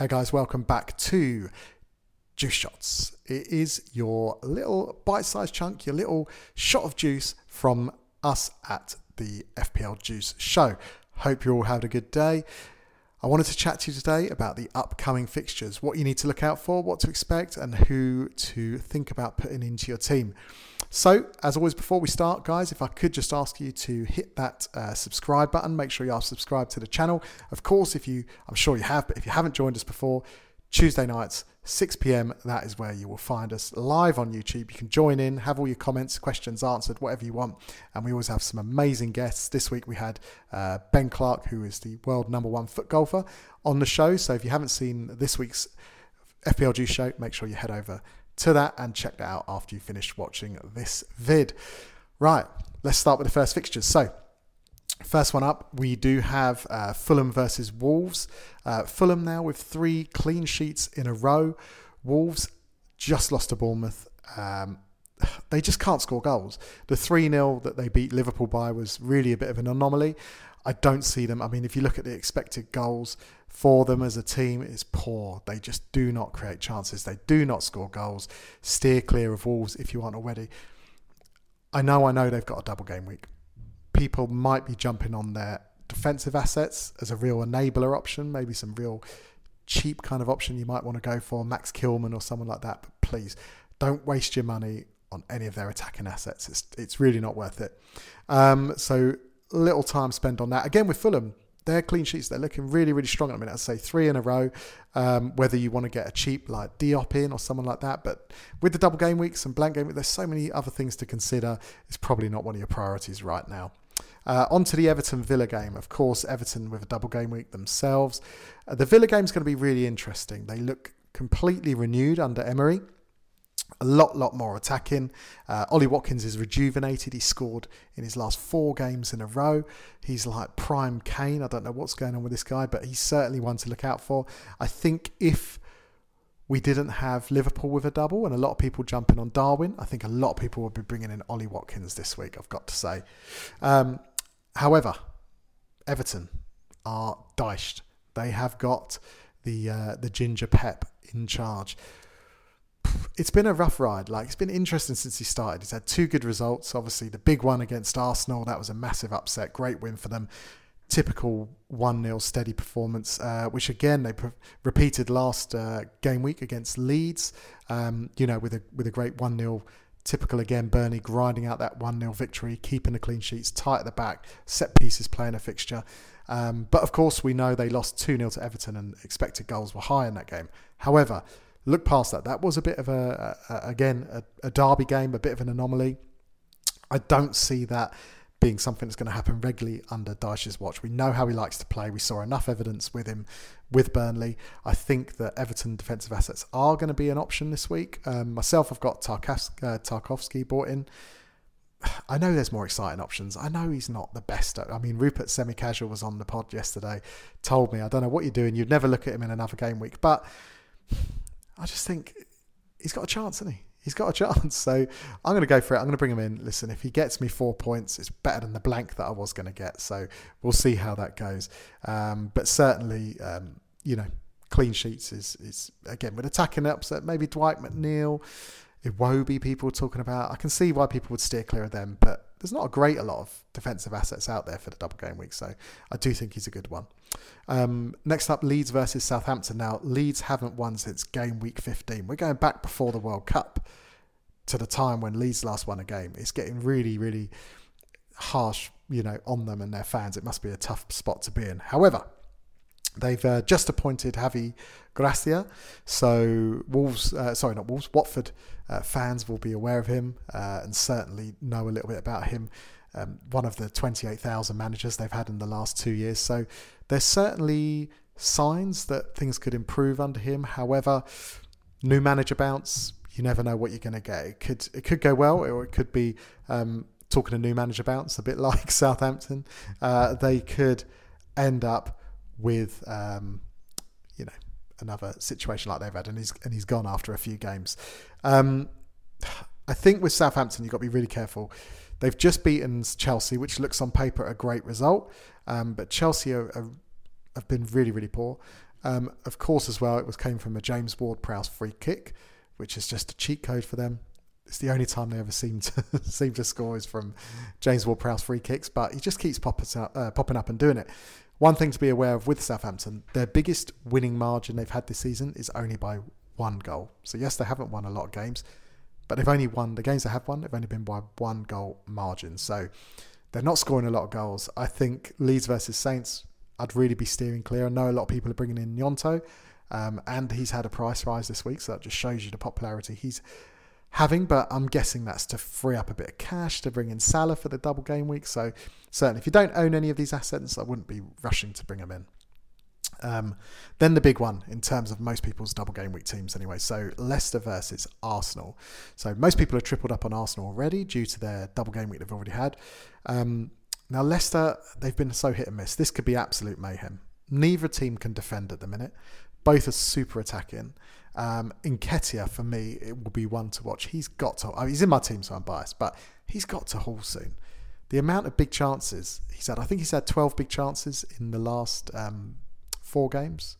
Hey guys, welcome back to Juice Shots. It is your little bite sized chunk, your little shot of juice from us at the FPL Juice Show. Hope you all had a good day. I wanted to chat to you today about the upcoming fixtures, what you need to look out for, what to expect, and who to think about putting into your team. So, as always, before we start, guys, if I could just ask you to hit that uh, subscribe button, make sure you are subscribed to the channel. Of course, if you, I'm sure you have, but if you haven't joined us before, Tuesday nights, 6 p.m. That is where you will find us live on YouTube. You can join in, have all your comments, questions answered, whatever you want. And we always have some amazing guests. This week we had uh, Ben Clark, who is the world number one foot golfer, on the show. So if you haven't seen this week's FPLG show, make sure you head over to that and check that out after you finish watching this vid. Right, let's start with the first fixtures. So, first one up, we do have uh, Fulham versus Wolves. Uh, Fulham now with three clean sheets in a row. Wolves just lost to Bournemouth. Um, they just can't score goals. The 3 0 that they beat Liverpool by was really a bit of an anomaly. I don't see them. I mean, if you look at the expected goals for them as a team, is poor. They just do not create chances. They do not score goals. Steer clear of Wolves if you aren't already. I know, I know they've got a double game week. People might be jumping on their defensive assets as a real enabler option, maybe some real cheap kind of option you might want to go for, Max Kilman or someone like that. But please don't waste your money on any of their attacking assets. It's it's really not worth it. Um, so little time spent on that. Again with Fulham, their clean sheets, they're looking really, really strong. I mean, I'd say three in a row. Um, whether you want to get a cheap like Diop in or someone like that, but with the double game weeks and blank game there's so many other things to consider. It's probably not one of your priorities right now. Uh, on to the Everton Villa game. Of course, Everton with a double game week themselves. Uh, the Villa game is going to be really interesting. They look completely renewed under Emery a lot, lot more attacking. Uh, Ollie Watkins is rejuvenated. He scored in his last four games in a row. He's like prime Kane. I don't know what's going on with this guy, but he's certainly one to look out for. I think if we didn't have Liverpool with a double and a lot of people jumping on Darwin, I think a lot of people would be bringing in Ollie Watkins this week, I've got to say. Um, however, Everton are diced. They have got the uh, the ginger pep in charge it's been a rough ride. Like it's been interesting since he started. He's had two good results. Obviously, the big one against Arsenal that was a massive upset, great win for them. Typical one 0 steady performance, uh, which again they pre- repeated last uh, game week against Leeds. Um, you know, with a with a great one 0 Typical again, Burnley grinding out that 1 0 victory, keeping the clean sheets tight at the back, set pieces playing a fixture. Um, but of course, we know they lost 2 0 to Everton and expected goals were high in that game. However, look past that. That was a bit of a, a again a, a, derby game, a bit of an anomaly. I don't see that being something that's going to happen regularly under Dyche's watch. We know how he likes to play. We saw enough evidence with him with Burnley. I think that Everton defensive assets are going to be an option this week. Um, myself, I've got Tarkowski, uh, Tarkowski bought in. I know there's more exciting options. I know he's not the best. I mean, Rupert Semi Casual was on the pod yesterday, told me, I don't know what you're doing. You'd never look at him in another game week. But I just think he's got a chance, hasn't he? He's got a chance. So I'm going to go for it. I'm going to bring him in. Listen, if he gets me four points, it's better than the blank that I was going to get. So we'll see how that goes. Um, but certainly, um, you know, clean sheets is, is again, with attacking upset, maybe Dwight McNeil, Iwobi people talking about. I can see why people would steer clear of them, but there's not a great a lot of defensive assets out there for the double game week, so I do think he's a good one. Um, next up, Leeds versus Southampton. Now, Leeds haven't won since game week 15. We're going back before the World Cup to the time when Leeds last won a game. It's getting really, really harsh, you know, on them and their fans. It must be a tough spot to be in. However, They've uh, just appointed Javi Gracia, so Wolves, uh, sorry, not Wolves, Watford uh, fans will be aware of him uh, and certainly know a little bit about him. Um, one of the 28,000 managers they've had in the last two years, so there's certainly signs that things could improve under him. However, new manager bounce, you never know what you're going to get. It could it could go well, or it could be um, talking a new manager bounce, a bit like Southampton. Uh, they could end up with um, you know another situation like they've had, and he's and he's gone after a few games. Um, I think with Southampton, you've got to be really careful. They've just beaten Chelsea, which looks on paper a great result, um, but Chelsea are, are, have been really, really poor. Um, of course, as well, it was came from a James Ward-Prowse free kick, which is just a cheat code for them. It's the only time they ever seem to seem to score is from James Ward-Prowse free kicks, but he just keeps popping up, uh, popping up and doing it. One thing to be aware of with Southampton, their biggest winning margin they've had this season is only by one goal. So yes, they haven't won a lot of games, but they've only won the games they have won. They've only been by one goal margin. So they're not scoring a lot of goals. I think Leeds versus Saints, I'd really be steering clear. I know a lot of people are bringing in Gnonto, um, and he's had a price rise this week, so that just shows you the popularity he's having, but I'm guessing that's to free up a bit of cash to bring in Salah for the double game week. So certainly, if you don't own any of these assets, I wouldn't be rushing to bring them in. Um, then the big one in terms of most people's double game week teams, anyway. So Leicester versus Arsenal. So most people have tripled up on Arsenal already due to their double game week they've already had. Um, now Leicester, they've been so hit and miss. This could be absolute mayhem. Neither team can defend at the minute. Both are super attacking. Um, Nketiah, for me, it will be one to watch. He's got to. I mean, he's in my team, so I'm biased, but he's got to haul soon. The amount of big chances he's had, I think he's had 12 big chances in the last um, four games.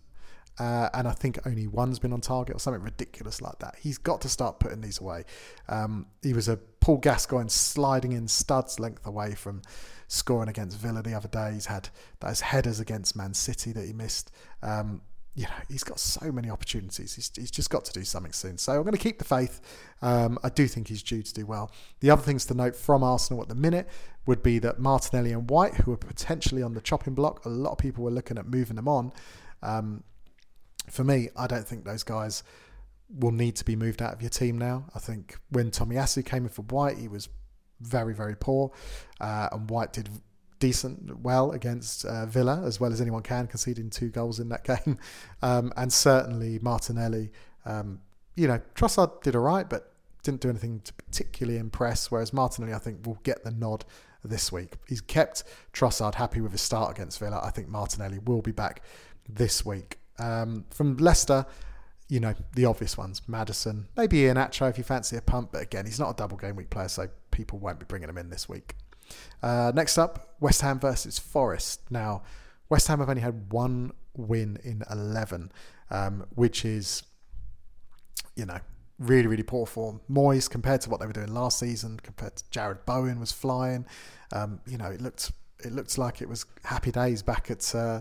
Uh, and I think only one's been on target or something ridiculous like that. He's got to start putting these away. Um, he was a Paul Gascoigne sliding in studs length away from scoring against Villa the other day. He's had those headers against Man City that he missed. Um, you know, he's got so many opportunities. He's, he's just got to do something soon. So I'm going to keep the faith. Um, I do think he's due to do well. The other things to note from Arsenal at the minute would be that Martinelli and White, who are potentially on the chopping block, a lot of people were looking at moving them on. Um, for me, I don't think those guys will need to be moved out of your team now. I think when Tommy Tomiyasu came in for White, he was very, very poor, uh, and White did decent, well against uh, Villa as well as anyone can, conceding two goals in that game. Um, and certainly Martinelli, um, you know, Trossard did all right, but didn't do anything to particularly impress. Whereas Martinelli, I think, will get the nod this week. He's kept Trossard happy with his start against Villa. I think Martinelli will be back this week. Um, from Leicester, you know, the obvious ones Maddison, maybe Ian Iheanacho if you fancy a pump, but again, he's not a double game week player, so people won't be bringing him in this week. Uh, next up, West Ham versus Forest. Now, West Ham have only had one win in 11, um, which is, you know, really, really poor form. Moyes, compared to what they were doing last season, compared to Jarrod Bowen was flying. Um, you know, it looked it looked like it was happy days back at uh,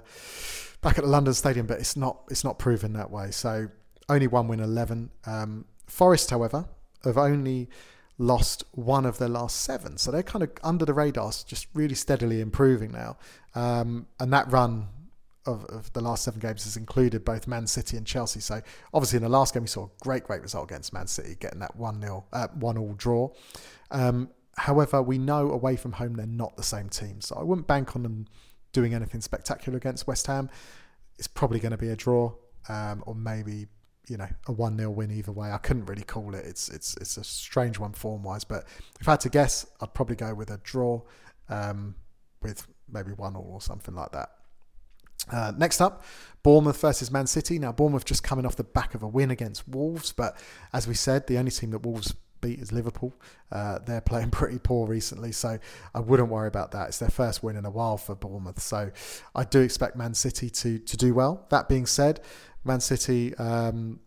back at the London Stadium, but it's not it's not proven that way. So only one win, eleven. Um, Forest, however, have only lost one of their last seven. So they're kind of under the radars, just really steadily improving now. Um, and that run of, of, the last seven games has included both Man City and Chelsea. So obviously in the last game we saw a great, great result against Man City, getting that one 0 uh, one all draw. Um, however, we know away from home they're not the same team, so I wouldn't bank on them doing anything spectacular against West Ham. It's probably going to be a draw, um, or maybe you know a one 0 win either way. I couldn't really call it. It's it's it's a strange one form wise, but if I had to guess, I'd probably go with a draw, um, with maybe one all or something like that. Uh, next up, Bournemouth versus Man City. Now, Bournemouth just coming off the back of a win against Wolves, but as we said, the only team that Wolves beat is Liverpool. Uh, they're playing pretty poor recently, so I wouldn't worry about that. It's their first win in a while for Bournemouth, so I do expect Man City to to do well. That being said, Man City, um,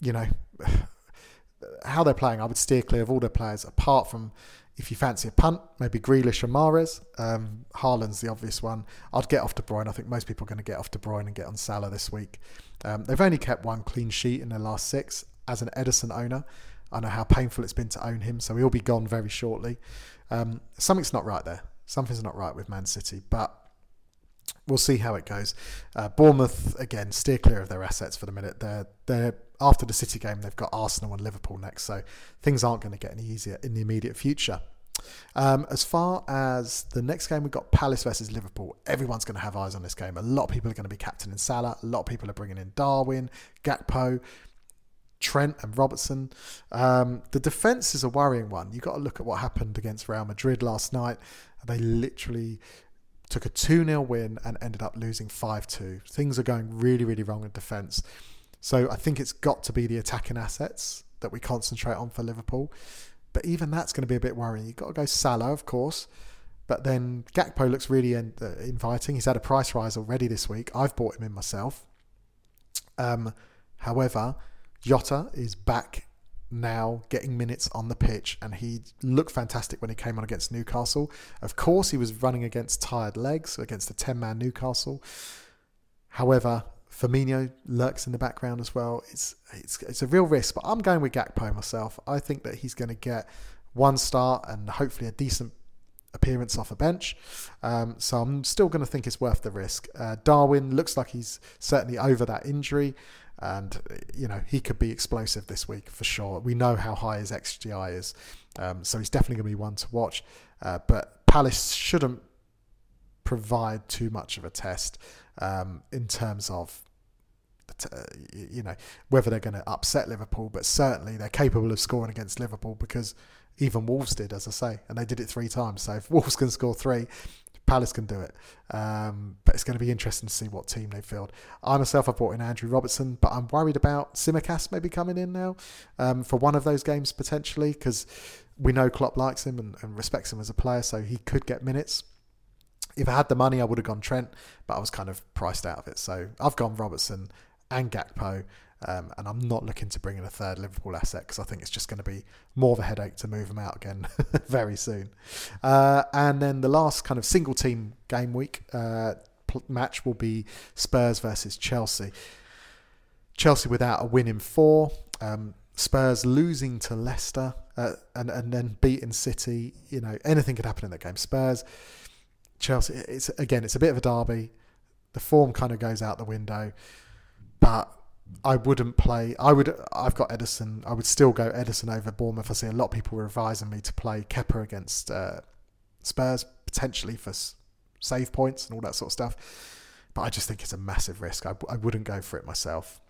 you know, how they're playing, I would steer clear of all their players apart from if you fancy a punt, maybe Grealish or Mahrez. Um, Haaland's the obvious one. I'd get off De Bruyne. I think most people are going to get off De Bruyne and get on Salah this week. Um, they've only kept one clean sheet in their last six. As an Ederson owner, I know how painful it's been to own him, so he'll be gone very shortly. Um, something's not right there. Something's not right with Man City, but we'll see how it goes. Uh, Bournemouth again steer clear of their assets for the minute. They're they're after the City game. They've got Arsenal and Liverpool next, so things aren't going to get any easier in the immediate future. Um, as far as the next game, we've got Palace versus Liverpool. Everyone's going to have eyes on this game. A lot of people are going to be captaining Salah. A lot of people are bringing in Darwin, Gakpo, Trent, and Robertson. Um, the defence is a worrying one. You've got to look at what happened against Real Madrid last night. They literally took a 2 0 win and ended up losing 5 2. Things are going really, really wrong in defence. So I think it's got to be the attacking assets that we concentrate on for Liverpool. But even that's going to be a bit worrying. You've got to go Salah, of course. But then Gakpo looks really in, uh, inviting. He's had a price rise already this week. I've bought him in myself. Um, however, Jota is back now getting minutes on the pitch and he looked fantastic when he came on against Newcastle. Of course, he was running against tired legs against a 10 man Newcastle. However, Firmino lurks in the background as well. It's, it's it's a real risk, but I'm going with Gakpo myself. I think that he's going to get one start and hopefully a decent appearance off a bench. Um, so I'm still going to think it's worth the risk. Uh, Darwin looks like he's certainly over that injury and you know he could be explosive this week for sure. We know how high his xGI is, um, so he's definitely going to be one to watch. Uh, but Palace shouldn't provide too much of a test um, in terms of. Uh, you know whether they're going to upset Liverpool, but certainly they're capable of scoring against Liverpool because even Wolves did, as I say, and they did it three times. So if Wolves can score three, Palace can do it. Um, but it's going to be interesting to see what team they field. I myself have brought in Andrew Robertson, but I'm worried about Tsimikas maybe coming in now um, for one of those games potentially because we know Klopp likes him and, and respects him as a player, so he could get minutes. If I had the money, I would have gone Trent, but I was kind of priced out of it. So I've gone Robertson and Gakpo. Um, and I'm not looking to bring in a third Liverpool asset because I think it's just going to be more of a headache to move them out again very soon. Uh, and then the last kind of single team game week uh, match will be Spurs versus Chelsea. Chelsea without a win in four. Um, Spurs losing to Leicester uh, and and then beating City. You know anything could happen in that game. Spurs, Chelsea. It's again, it's a bit of a derby. The form kind of goes out the window, but I wouldn't play. I would. I've got Ederson. I would still go Ederson over Bournemouth. I see a lot of people advising me to play Kepa against uh, Spurs potentially for save points and all that sort of stuff. But I just think it's a massive risk. I, I wouldn't go for it myself.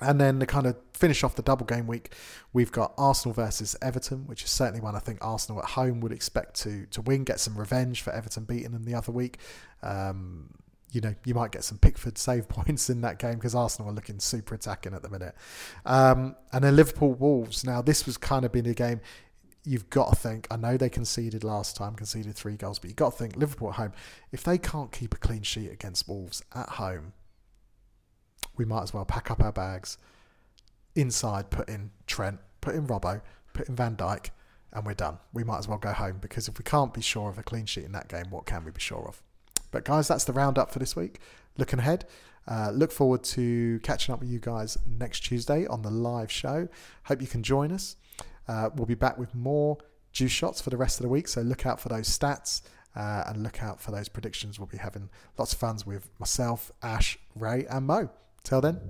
And then to kind of finish off the double game week, we've got Arsenal versus Everton, which is certainly one I think Arsenal at home would expect to to win, get some revenge for Everton beating them the other week. Um, you know, you might get some Pickford save points in that game because Arsenal are looking super attacking at the minute. Um, and then Liverpool Wolves. Now, this was kind of been a game you've got to think. I know they conceded last time, conceded three goals, but you've got to think Liverpool at home. If they can't keep a clean sheet against Wolves at home, we might as well pack up our bags. Inside, put in Trent, put in Robbo, put in Van Dijk, and we're done. We might as well go home because if we can't be sure of a clean sheet in that game, what can we be sure of? But guys, that's the roundup for this week. Looking ahead, uh, look forward to catching up with you guys next Tuesday on the live show. Hope you can join us. Uh, we'll be back with more juice shots for the rest of the week, so look out for those stats. Uh, and look out for those predictions. We'll be having lots of fun with myself, Ash, Ray, and Mo. Till then,